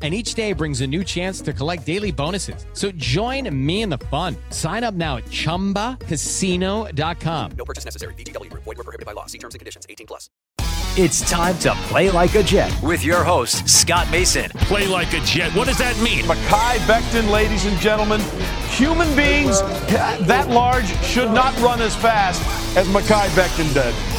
and each day brings a new chance to collect daily bonuses. So join me in the fun. Sign up now at chumbacasino.com. No purchase necessary. VGW Group. Void were prohibited by law. See terms and conditions. 18 plus. It's time to play like a Jet with your host, Scott Mason. Play like a Jet. What does that mean? Mekhi Becton, ladies and gentlemen. Human beings that large should not run as fast as Mekhi Becton did.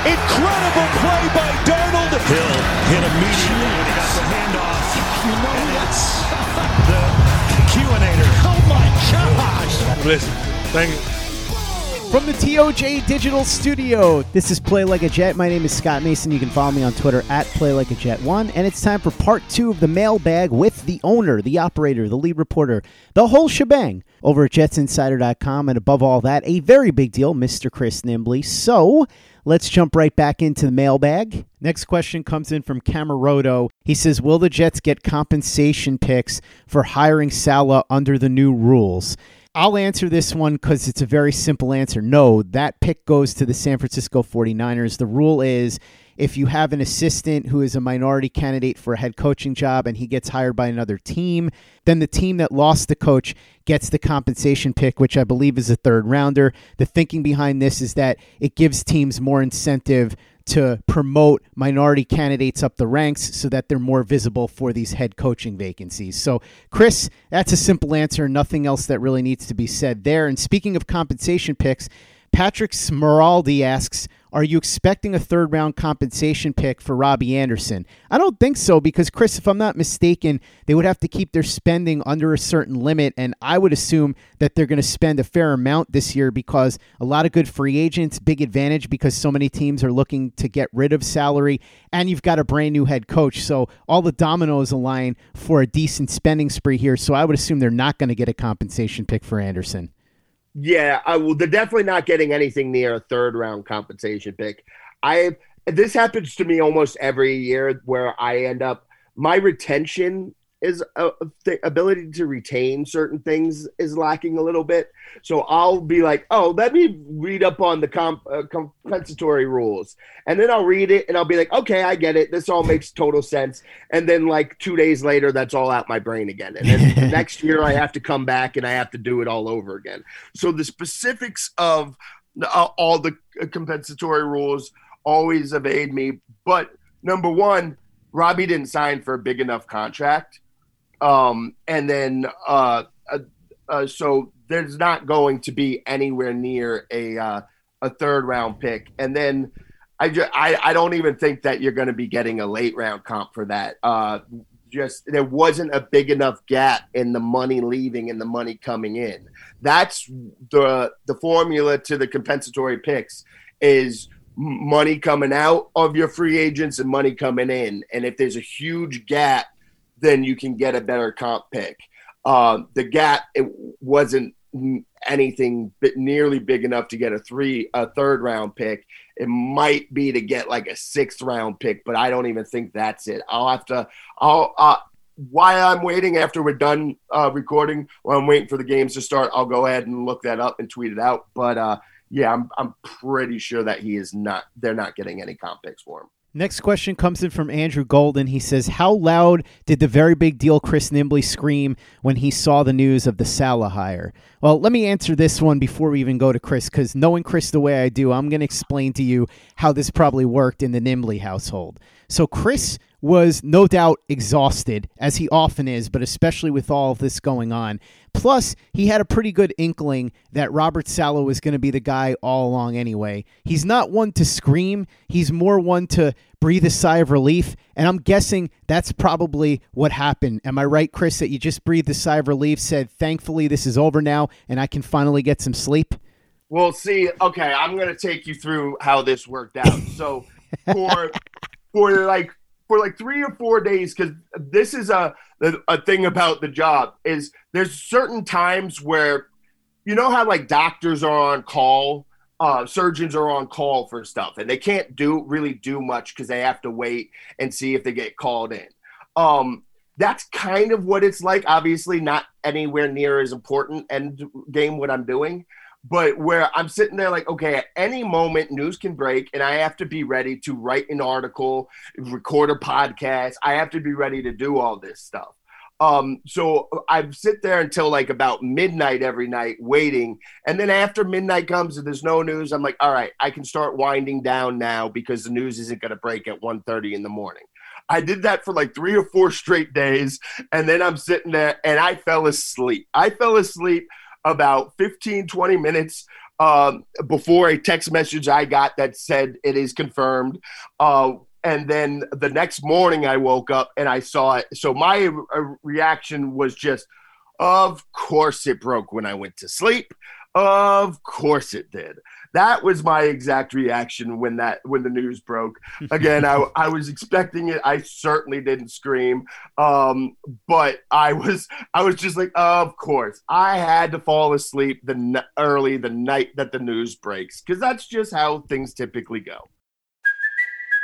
Incredible play by Darnold. Hill hit immediately when he got the handoff. You know and it's the Q-inator. Oh my gosh! Listen, thank you. From the TOJ Digital Studio, this is Play Like a Jet. My name is Scott Mason. You can follow me on Twitter at Play Like a Jet One, and it's time for part two of the mailbag with the owner, the operator, the lead reporter, the whole shebang over at JetsInsider.com, and above all that, a very big deal, Mr. Chris Nimbley. So let's jump right back into the mailbag. Next question comes in from Camaroto. He says, "Will the Jets get compensation picks for hiring Saleh under the new rules?" I'll answer this one because it's a very simple answer. No, that pick goes to the San Francisco 49ers. The rule is if you have an assistant who is a minority candidate for a head coaching job and he gets hired by another team, then the team that lost the coach gets the compensation pick, which I believe is a third rounder. The thinking behind this is that it gives teams more incentive to promote minority candidates up the ranks so that they're more visible for these head coaching vacancies. So, Chris, that's a simple answer. Nothing else that really needs to be said there. And speaking of compensation picks, Patrick Smeraldi asks, are you expecting a third round compensation pick for Robbie Anderson? I don't think so because, Chris, if I'm not mistaken, they would have to keep their spending under a certain limit. And I would assume that they're going to spend a fair amount this year because a lot of good free agents, big advantage because so many teams are looking to get rid of salary. And you've got a brand new head coach. So all the dominoes align for a decent spending spree here. So I would assume they're not going to get a compensation pick for Anderson. Yeah, I will. They're definitely not getting anything near a third round compensation pick. I this happens to me almost every year where I end up my retention is a, the ability to retain certain things is lacking a little bit. So I'll be like, oh, let me read up on the comp, uh, compensatory rules, and then I'll read it and I'll be like, okay, I get it. This all makes total sense. And then like two days later, that's all out my brain again. And then next year, I have to come back and I have to do it all over again. So the specifics of uh, all the compensatory rules always evade me. But number one, Robbie didn't sign for a big enough contract um, and then, uh, uh, uh, so there's not going to be anywhere near a uh, a third round pick. And then I, just, I I don't even think that you're going to be getting a late round comp for that. Uh, just there wasn't a big enough gap in the money leaving and the money coming in. That's the the formula to the compensatory picks is money coming out of your free agents and money coming in. And if there's a huge gap then you can get a better comp pick. Uh, the gap it wasn't anything but nearly big enough to get a three a third round pick. It might be to get like a sixth round pick, but I don't even think that's it. I'll have to. I'll. Uh, while I'm waiting after we're done uh, recording, while I'm waiting for the games to start, I'll go ahead and look that up and tweet it out. But uh, yeah, I'm I'm pretty sure that he is not. They're not getting any comp picks for him. Next question comes in from Andrew Golden. He says, How loud did the very big deal Chris Nimbley scream when he saw the news of the Salah hire? Well, let me answer this one before we even go to Chris, because knowing Chris the way I do, I'm going to explain to you how this probably worked in the Nimbley household. So, Chris was no doubt exhausted, as he often is, but especially with all of this going on. Plus, he had a pretty good inkling that Robert Saleh was going to be the guy all along anyway. He's not one to scream, he's more one to breathe a sigh of relief. And I'm guessing that's probably what happened. Am I right, Chris, that you just breathed a sigh of relief, said, thankfully, this is over now, and I can finally get some sleep? Well, see, okay, I'm going to take you through how this worked out. So, for for like for like three or four days because this is a a thing about the job is there's certain times where you know how like doctors are on call uh, surgeons are on call for stuff and they can't do really do much because they have to wait and see if they get called in. Um, that's kind of what it's like obviously not anywhere near as important end game what i'm doing but where I'm sitting there like, okay, at any moment news can break and I have to be ready to write an article, record a podcast. I have to be ready to do all this stuff. Um, so I sit there until like about midnight every night waiting. And then after midnight comes and there's no news, I'm like, all right, I can start winding down now because the news isn't going to break at 1.30 in the morning. I did that for like three or four straight days. And then I'm sitting there and I fell asleep. I fell asleep about 15, 20 minutes um, before a text message I got that said it is confirmed. Uh, and then the next morning I woke up and I saw it. So my uh, reaction was just, of course it broke when I went to sleep. Of course it did that was my exact reaction when that when the news broke. Again, I, I was expecting it. I certainly didn't scream, um, but I was I was just like, of course, I had to fall asleep the n- early the night that the news breaks because that's just how things typically go.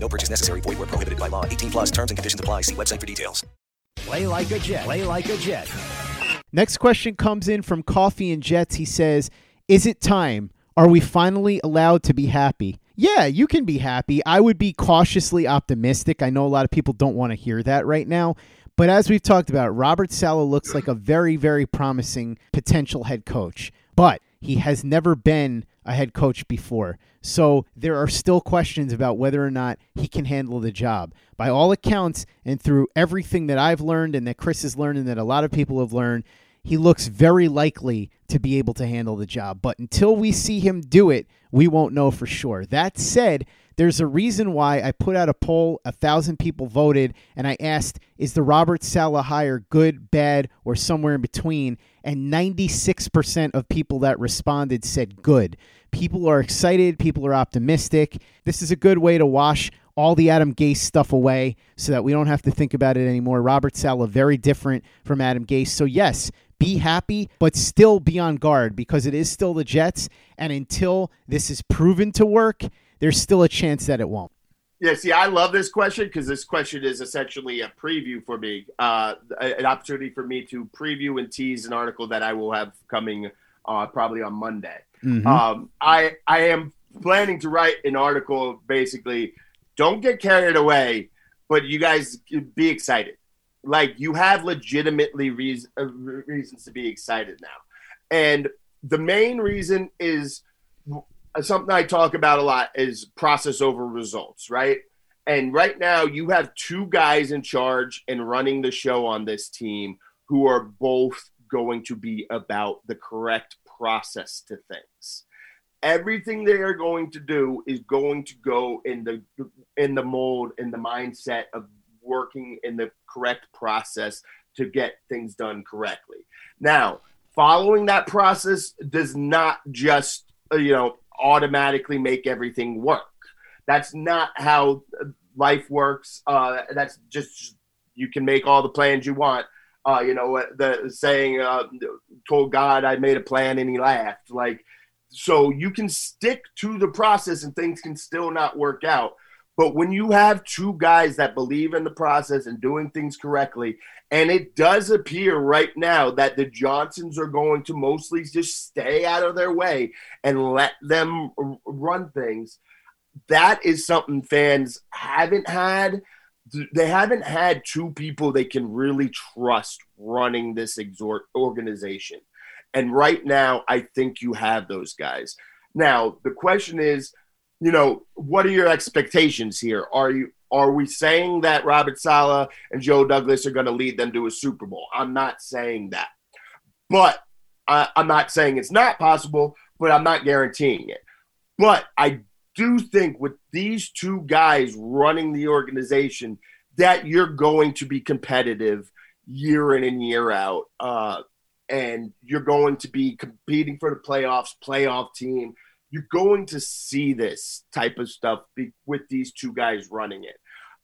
No purchase necessary. Void where prohibited by law. 18 plus terms and conditions apply. See website for details. Play like a Jet. Play like a Jet. Next question comes in from Coffee and Jets. He says, Is it time? Are we finally allowed to be happy? Yeah, you can be happy. I would be cautiously optimistic. I know a lot of people don't want to hear that right now. But as we've talked about, Robert Saleh looks like a very, very promising potential head coach. But he has never been a head coach before. So there are still questions about whether or not he can handle the job. By all accounts, and through everything that I've learned and that Chris has learned and that a lot of people have learned, he looks very likely to be able to handle the job. But until we see him do it, we won't know for sure. That said, there's a reason why I put out a poll, a thousand people voted, and I asked, is the Robert Saleh hire good, bad, or somewhere in between? And 96% of people that responded said good. People are excited, people are optimistic. This is a good way to wash all the Adam Gase stuff away so that we don't have to think about it anymore. Robert Saleh, very different from Adam Gase. So, yes, be happy, but still be on guard because it is still the Jets. And until this is proven to work, there's still a chance that it won't. Yeah, see, I love this question because this question is essentially a preview for me, uh, an opportunity for me to preview and tease an article that I will have coming uh, probably on Monday. Mm-hmm. Um, I I am planning to write an article. Basically, don't get carried away, but you guys be excited. Like you have legitimately reason, uh, reasons to be excited now, and the main reason is something I talk about a lot is process over results, right? And right now, you have two guys in charge and running the show on this team who are both going to be about the correct process to things. Everything they are going to do is going to go in the in the mold in the mindset of working in the correct process to get things done correctly. Now, following that process does not just you know automatically make everything work. That's not how life works. Uh, that's just you can make all the plans you want. Uh, you know the saying uh, told God I made a plan and he laughed. Like so you can stick to the process and things can still not work out. But when you have two guys that believe in the process and doing things correctly, and it does appear right now that the Johnsons are going to mostly just stay out of their way and let them run things, that is something fans haven't had. They haven't had two people they can really trust running this organization. And right now, I think you have those guys. Now, the question is, you know, what are your expectations here? Are you are we saying that Robert Saleh and Joe Douglas are going to lead them to a Super Bowl? I'm not saying that, but I, I'm not saying it's not possible, but I'm not guaranteeing it. But I do think with these two guys running the organization that you're going to be competitive year in and year out, uh, and you're going to be competing for the playoffs, playoff team you're going to see this type of stuff be, with these two guys running it.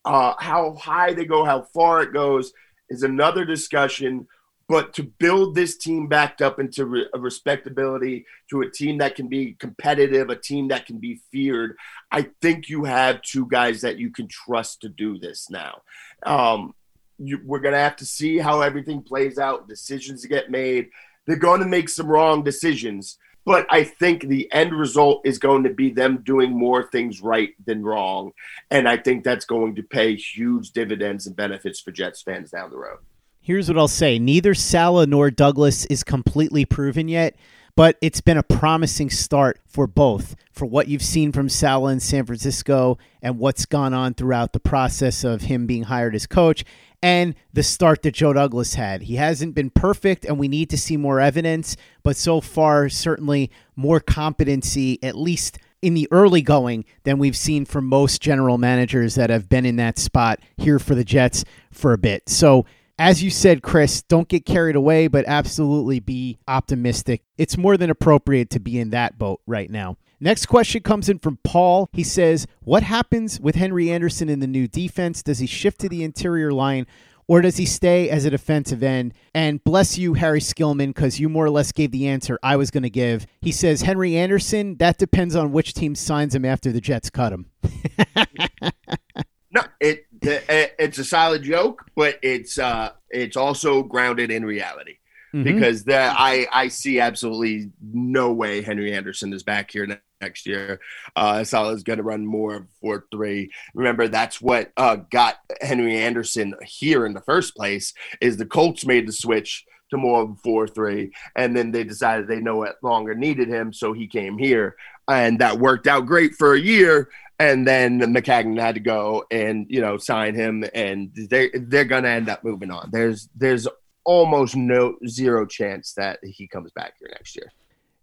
Uh, how high they go, how far it goes is another discussion. But to build this team backed up into re- a respectability, to a team that can be competitive, a team that can be feared, I think you have two guys that you can trust to do this now. Um, you, we're going to have to see how everything plays out, decisions get made. They're going to make some wrong decisions, but I think the end result is going to be them doing more things right than wrong. And I think that's going to pay huge dividends and benefits for Jets fans down the road. Here's what I'll say neither Saleh nor Douglas is completely proven yet, but it's been a promising start for both, for what you've seen from Saleh in San Francisco and what's gone on throughout the process of him being hired as coach and the start that Joe Douglas had. He hasn't been perfect, and we need to see more evidence, but so far, certainly more competency, at least in the early going, than we've seen from most general managers that have been in that spot here for the Jets for a bit. So, as you said, Chris, don't get carried away, but absolutely be optimistic. It's more than appropriate to be in that boat right now. Next question comes in from Paul. He says, What happens with Henry Anderson in the new defense? Does he shift to the interior line or does he stay as a defensive end? And bless you, Harry Skillman, because you more or less gave the answer I was going to give. He says, Henry Anderson, that depends on which team signs him after the Jets cut him. no, it, it's a solid joke, but it's uh, it's also grounded in reality. Mm-hmm. Because that I I see absolutely no way Henry Anderson is back here next year. Uh, Saleh's going to run more 4 3. Remember, that's what uh, got Henry Anderson here in the first place, is the Colts made the switch to more of 4 3. And then they decided they no longer needed him, so he came here. And that worked out great for a year. And then Maccagnan had to go and you know sign him, and they they're gonna end up moving on. There's there's almost no zero chance that he comes back here next year.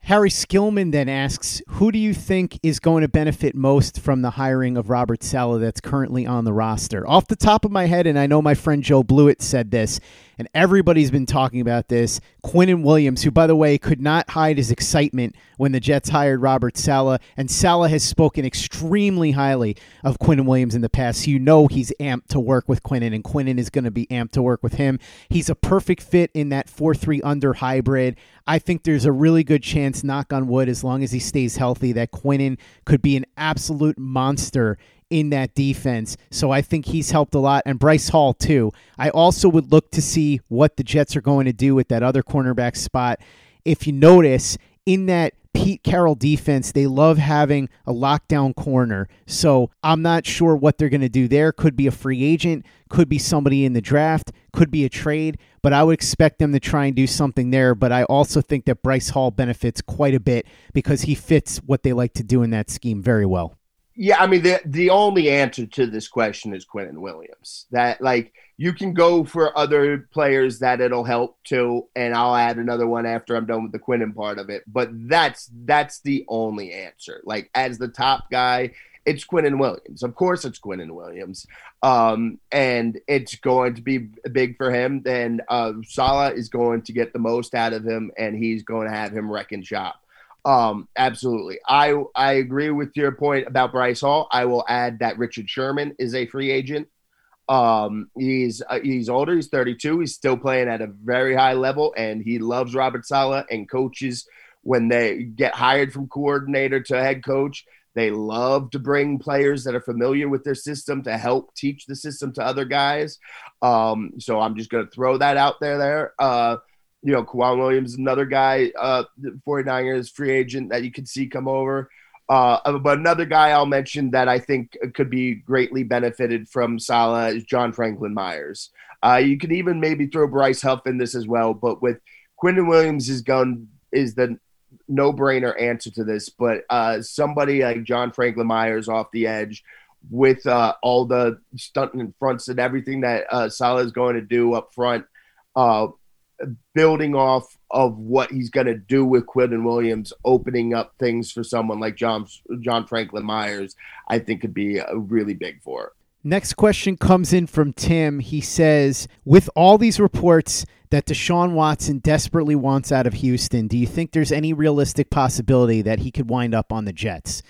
Harry Skillman then asks, who do you think is going to benefit most from the hiring of Robert Saleh that's currently on the roster? Off the top of my head, and I know my friend Joe Blewett said this, and everybody's been talking about this. Quinnen Williams, who, by the way, could not hide his excitement when the Jets hired Robert Saleh, and Saleh has spoken extremely highly of Quinnen Williams in the past. So you know he's amped to work with Quinnen, and Quinnen is going to be amped to work with him. He's a perfect fit in that 4 3 under hybrid. I think there's a really good chance, knock on wood, as long as he stays healthy, that Quinnen could be an absolute monster in that defense. So I think he's helped a lot. And Bryce Hall, too. I also would look to see what the Jets are going to do with that other cornerback spot. If you notice, in that Pete Carroll defense, they love having a lockdown corner. So I'm not sure what they're going to do there. Could be a free agent, could be somebody in the draft, could be a trade, but I would expect them to try and do something there. But I also think that Bryce Hall benefits quite a bit because he fits what they like to do in that scheme very well. Yeah, I mean the the only answer to this question is Quinnen Williams. That like you can go for other players that it'll help too, and I'll add another one after I'm done with the Quinnen part of it. But that's that's the only answer. Like as the top guy, it's Quinnen Williams. Of course, it's Quinnen Williams, um, and it's going to be big for him. Then uh, Saleh is going to get the most out of him, and he's going to have him wrecking shop. Um, absolutely. I I agree with your point about Bryce Hall. I will add that Richard Sherman is a free agent. Um, he's uh, he's older. He's 32. He's still playing at a very high level, and he loves Robert Saleh and coaches when they get hired from coordinator to head coach. They love to bring players that are familiar with their system to help teach the system to other guys. Um, so I'm just going to throw that out there. There. Uh, you know, K'Waun Williams, another guy, uh, 49ers free agent that you could see come over. Uh, but another guy I'll mention that I think could be greatly benefited from Saleh is John Franklin Myers. Uh, you could even maybe throw Bryce Huff in this as well, but with Quinnen Williams is gun is the no-brainer answer to this. But uh, somebody like John Franklin Myers off the edge with uh, all the stunt in fronts and everything that uh, Saleh is going to do up front, uh, building off of what he's going to do with Quinnen Williams, opening up things for someone like John John Franklin Myers, I think could be a really big for. Next question comes in from Tim. He says, with all these reports that Deshaun Watson desperately wants out of Houston, do you think there's any realistic possibility that he could wind up on the Jets?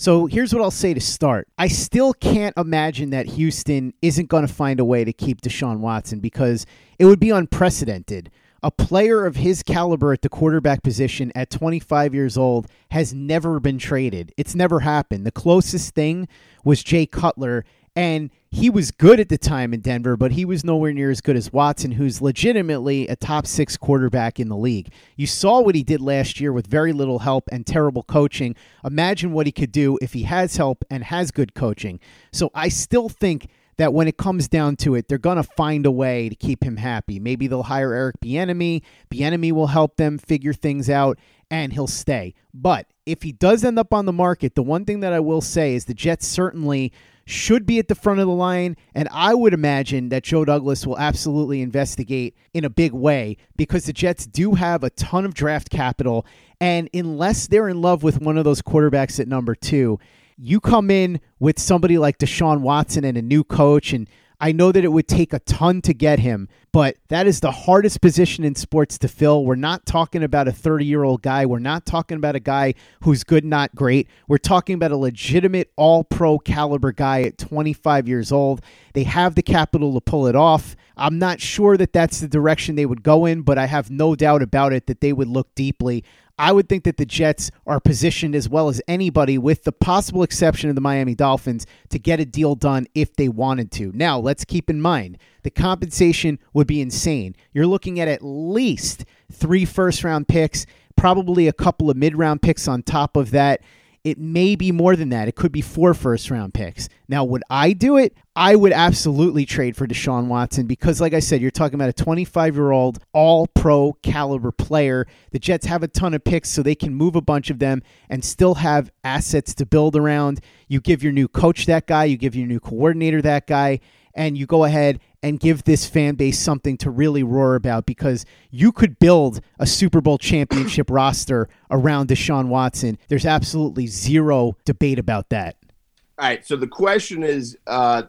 So here's what I'll say to start. I still can't imagine that Houston isn't going to find a way to keep Deshaun Watson because it would be unprecedented. A player of his caliber at the quarterback position at 25 years old has never been traded. It's never happened. The closest thing was Jay Cutler, and he was good at the time in Denver, but he was nowhere near as good as Watson, who's legitimately a top six quarterback in the league. You saw what he did last year with very little help and terrible coaching. Imagine what he could do if he has help and has good coaching. So I still think that when it comes down to it, they're to find a way to keep him happy. Maybe they'll hire Eric Bieniemy. Bieniemy will help them figure things out, and he'll stay. But if he does end up on the market, the one thing that I will say is the Jets certainly should be at the front of the line. And I would imagine that Joe Douglas will absolutely investigate in a big way because the Jets do have a ton of draft capital. And unless they're in love with one of those quarterbacks at number two, you come in with somebody like Deshaun Watson and a new coach, and I know that it would take a ton to get him, but that is the hardest position in sports to fill. We're not talking about a 30 year old guy. We're not talking about a guy who's good, not great. We're talking about a legitimate all pro caliber guy at 25 years old. They have the capital to pull it off. I'm not sure that that's the direction they would go in, but I have no doubt about it that they would look deeply I would think that the Jets are positioned as well as anybody, with the possible exception of the Miami Dolphins, to get a deal done if they wanted to. Now, let's keep in mind the compensation would be insane. You're looking at at least three first round picks, probably a couple of mid round picks on top of that. It may be more than that. It could be four first round picks. Now, would I do it? I would absolutely trade for Deshaun Watson because, like I said, you're talking about a 25 year old all pro caliber player. The Jets have a ton of picks, so they can move a bunch of them and still have assets to build around. You give your new coach that guy, you give your new coordinator that guy, and you go ahead and give this fan base something to really roar about because you could build a Super Bowl championship roster around Deshaun Watson. There's absolutely zero debate about that. All right. So the question is uh,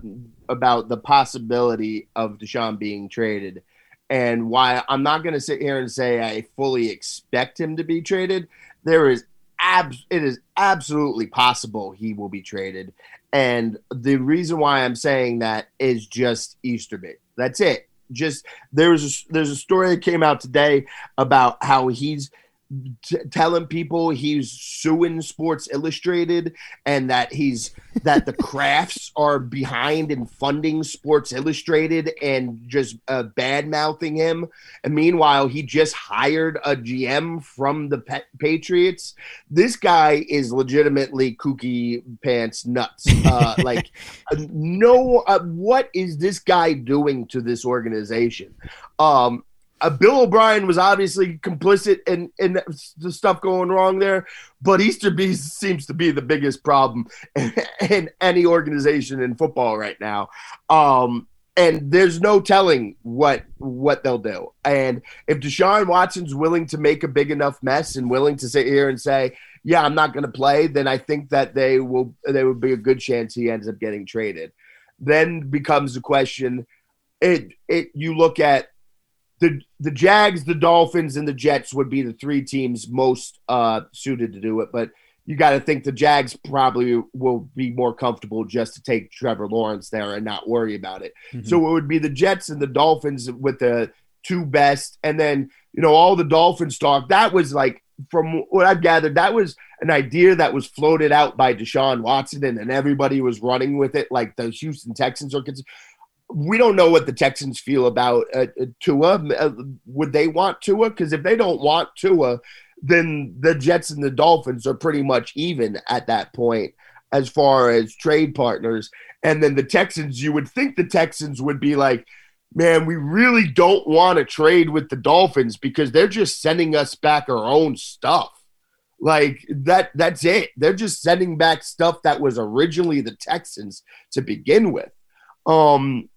about the possibility of Deshaun being traded. And why I'm not going to sit here and say I fully expect him to be traded. There is abs- it is absolutely possible he will be traded. And the reason why I'm saying that is just Easterby. That's it. Just there's a, there's a story that came out today about how he's t- telling people he's suing Sports Illustrated and that he's that the Krafts are behind in funding Sports Illustrated and just uh, bad mouthing him. And meanwhile, he just hired a GM from the Patriots. This guy is legitimately kooky pants nuts. Uh, like, no, uh, what is this guy doing to this organization? Um, uh, Bill O'Brien was obviously complicit in in the stuff going wrong there, but Easterby seems to be the biggest problem in, in any organization in football right now. Um, and there's no telling what what they'll do. And if Deshaun Watson's willing to make a big enough mess and willing to sit here and say, "Yeah, I'm not going to play," then I think that they will. There would be a good chance he ends up getting traded. Then becomes the question. It it you look at the the Jags, the Dolphins, and the Jets would be the three teams most uh, suited to do it, but you got to think the Jags probably will be more comfortable just to take Trevor Lawrence there and not worry about it. Mm-hmm. So it would be the Jets and the Dolphins with the two best, and then you know all the Dolphins talk. That was like from what I've gathered, that was an idea that was floated out by Deshaun Watson, and, and everybody was running with it, like the Houston Texans are. We don't know what the Texans feel about uh, uh Tua. Uh, would they want Tua? Because if they don't want Tua, then the Jets and the Dolphins are pretty much even at that point as far as trade partners. And then the Texans, you would think the Texans would be like, man, we really don't want to trade with the Dolphins because they're just sending us back our own stuff. Like that that's it. They're just sending back stuff that was originally the Texans to begin with. Um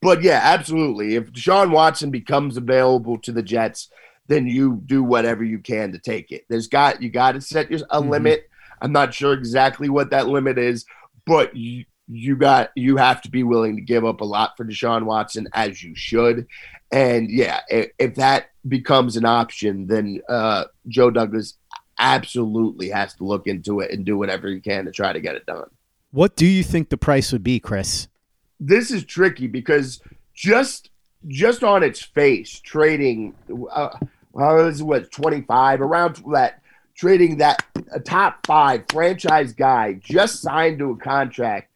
but yeah, absolutely. If Deshaun Watson becomes available to the Jets, then you do whatever you can to take it. There's got you got to set your, a mm-hmm. limit. I'm not sure exactly what that limit is, but you you got you have to be willing to give up a lot for Deshaun Watson as you should. And yeah, if, if that becomes an option, then uh, Joe Douglas absolutely has to look into it and do whatever he can to try to get it done. What do you think the price would be, Chris? This is tricky because just just on its face, trading uh, well, was what 25 around that trading that top five franchise guy just signed to a contract.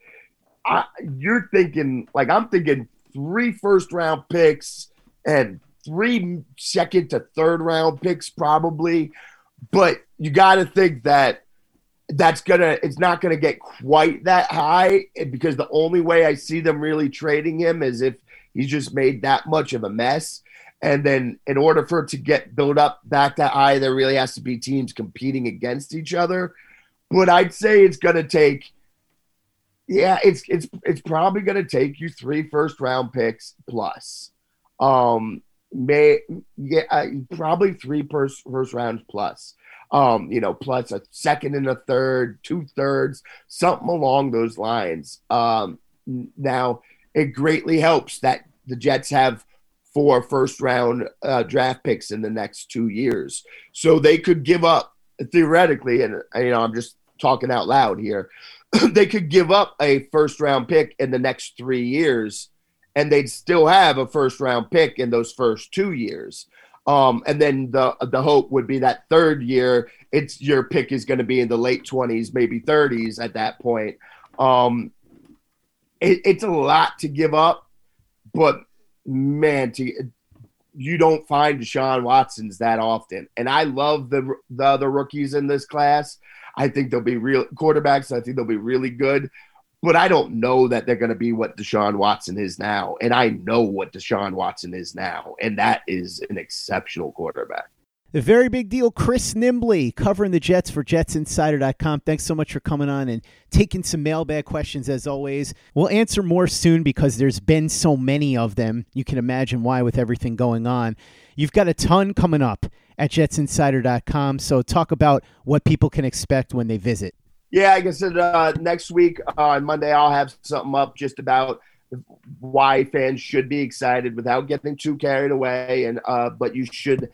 I, you're thinking like I'm thinking three first round picks and three second to third round picks probably, but you got to think that that's gonna it's not gonna get quite that high because the only way I see them really trading him is if he's just made that much of a mess. And then in order for it to get built up back that high, there really has to be teams competing against each other. But I'd say it's gonna take yeah, it's it's it's probably gonna take you three first round picks plus. Um may yeah, uh, probably three first first rounds plus. Um, you know, plus a second and a third, two thirds, something along those lines. Um, now it greatly helps that the Jets have four first round uh, draft picks in the next two years. So they could give up theoretically, and you know, I'm just talking out loud here. they could give up a first round pick in the next three years, and they'd still have a first round pick in those first two years. Um, and then the the hope would be that third year, it's your pick is going to be in the late twenties, maybe thirties at that point. Um, it, it's a lot to give up, but man, to you don't find Deshaun Watsons that often. And I love the the other rookies in this class. I think they'll be real quarterbacks. I think they'll be really good. But I don't know that they're going to be what Deshaun Watson is now. And I know what Deshaun Watson is now. And that is an exceptional quarterback. The very big deal, Chris Nimbley, covering the Jets for JetsInsider.com. Thanks so much for coming on and taking some mailbag questions as always. We'll answer more soon because there's been so many of them. You can imagine why with everything going on. You've got a ton coming up at JetsInsider.com. So talk about what people can expect when they visit. Yeah, I said, uh, next week uh, on Monday, I'll have something up just about why fans should be excited without getting too carried away. And uh, but you should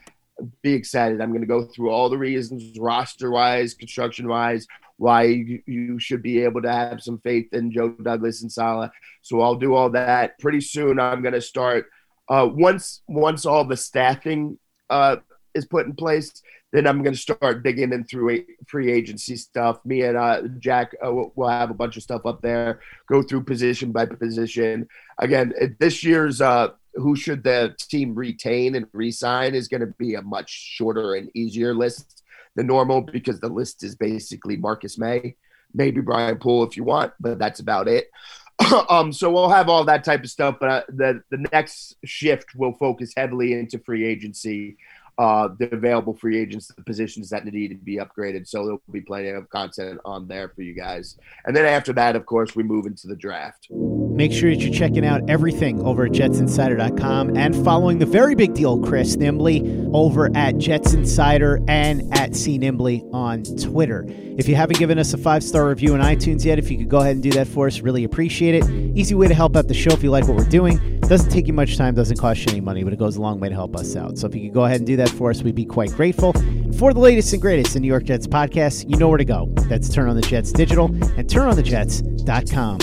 be excited. I'm going to go through all the reasons, roster wise, construction wise, why you, should be able to have some faith in Joe Douglas and Saleh. So I'll do all that pretty soon. I'm going to start uh, once once all the staffing uh, is put in place. Then I'm going to start digging in through free agency stuff. Me and uh, Jack uh, will have a bunch of stuff up there. Go through position by position. Again, this year's uh, who should the team retain and resign is going to be a much shorter and easier list than normal because the list is basically Marcus Maye, maybe Brian Poole if you want, but that's about it. um, so we'll have all that type of stuff, but uh, the the next shift will focus heavily into free agency uh, the available free agents, the positions that need to be upgraded. So there'll be plenty of content on there for you guys. And then after that, of course, we move into the draft. Make sure that you're checking out everything over at jetsinsider.com and following the very big deal, Chris Nimbley, over at Jets Insider and at C Nimbley on Twitter. If you haven't given us a five star review on iTunes yet, if you could go ahead and do that for us, really appreciate it. Easy way to help out the show if you like what we're doing. Doesn't take you much time, doesn't cost you any money, but it goes a long way to help us out. So if you could go ahead and do that for us, we'd be quite grateful. For the latest and greatest in New York Jets podcasts, you know where to go. That's Turn on the Jets Digital and turnonthejets.com.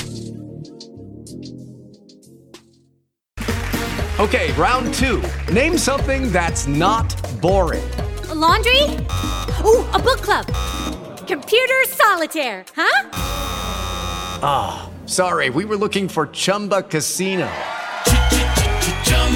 Okay, round two. Name something that's not boring. A laundry? Ooh, a book club. Computer solitaire, huh? Ah, oh, sorry, we were looking for Chumba Casino.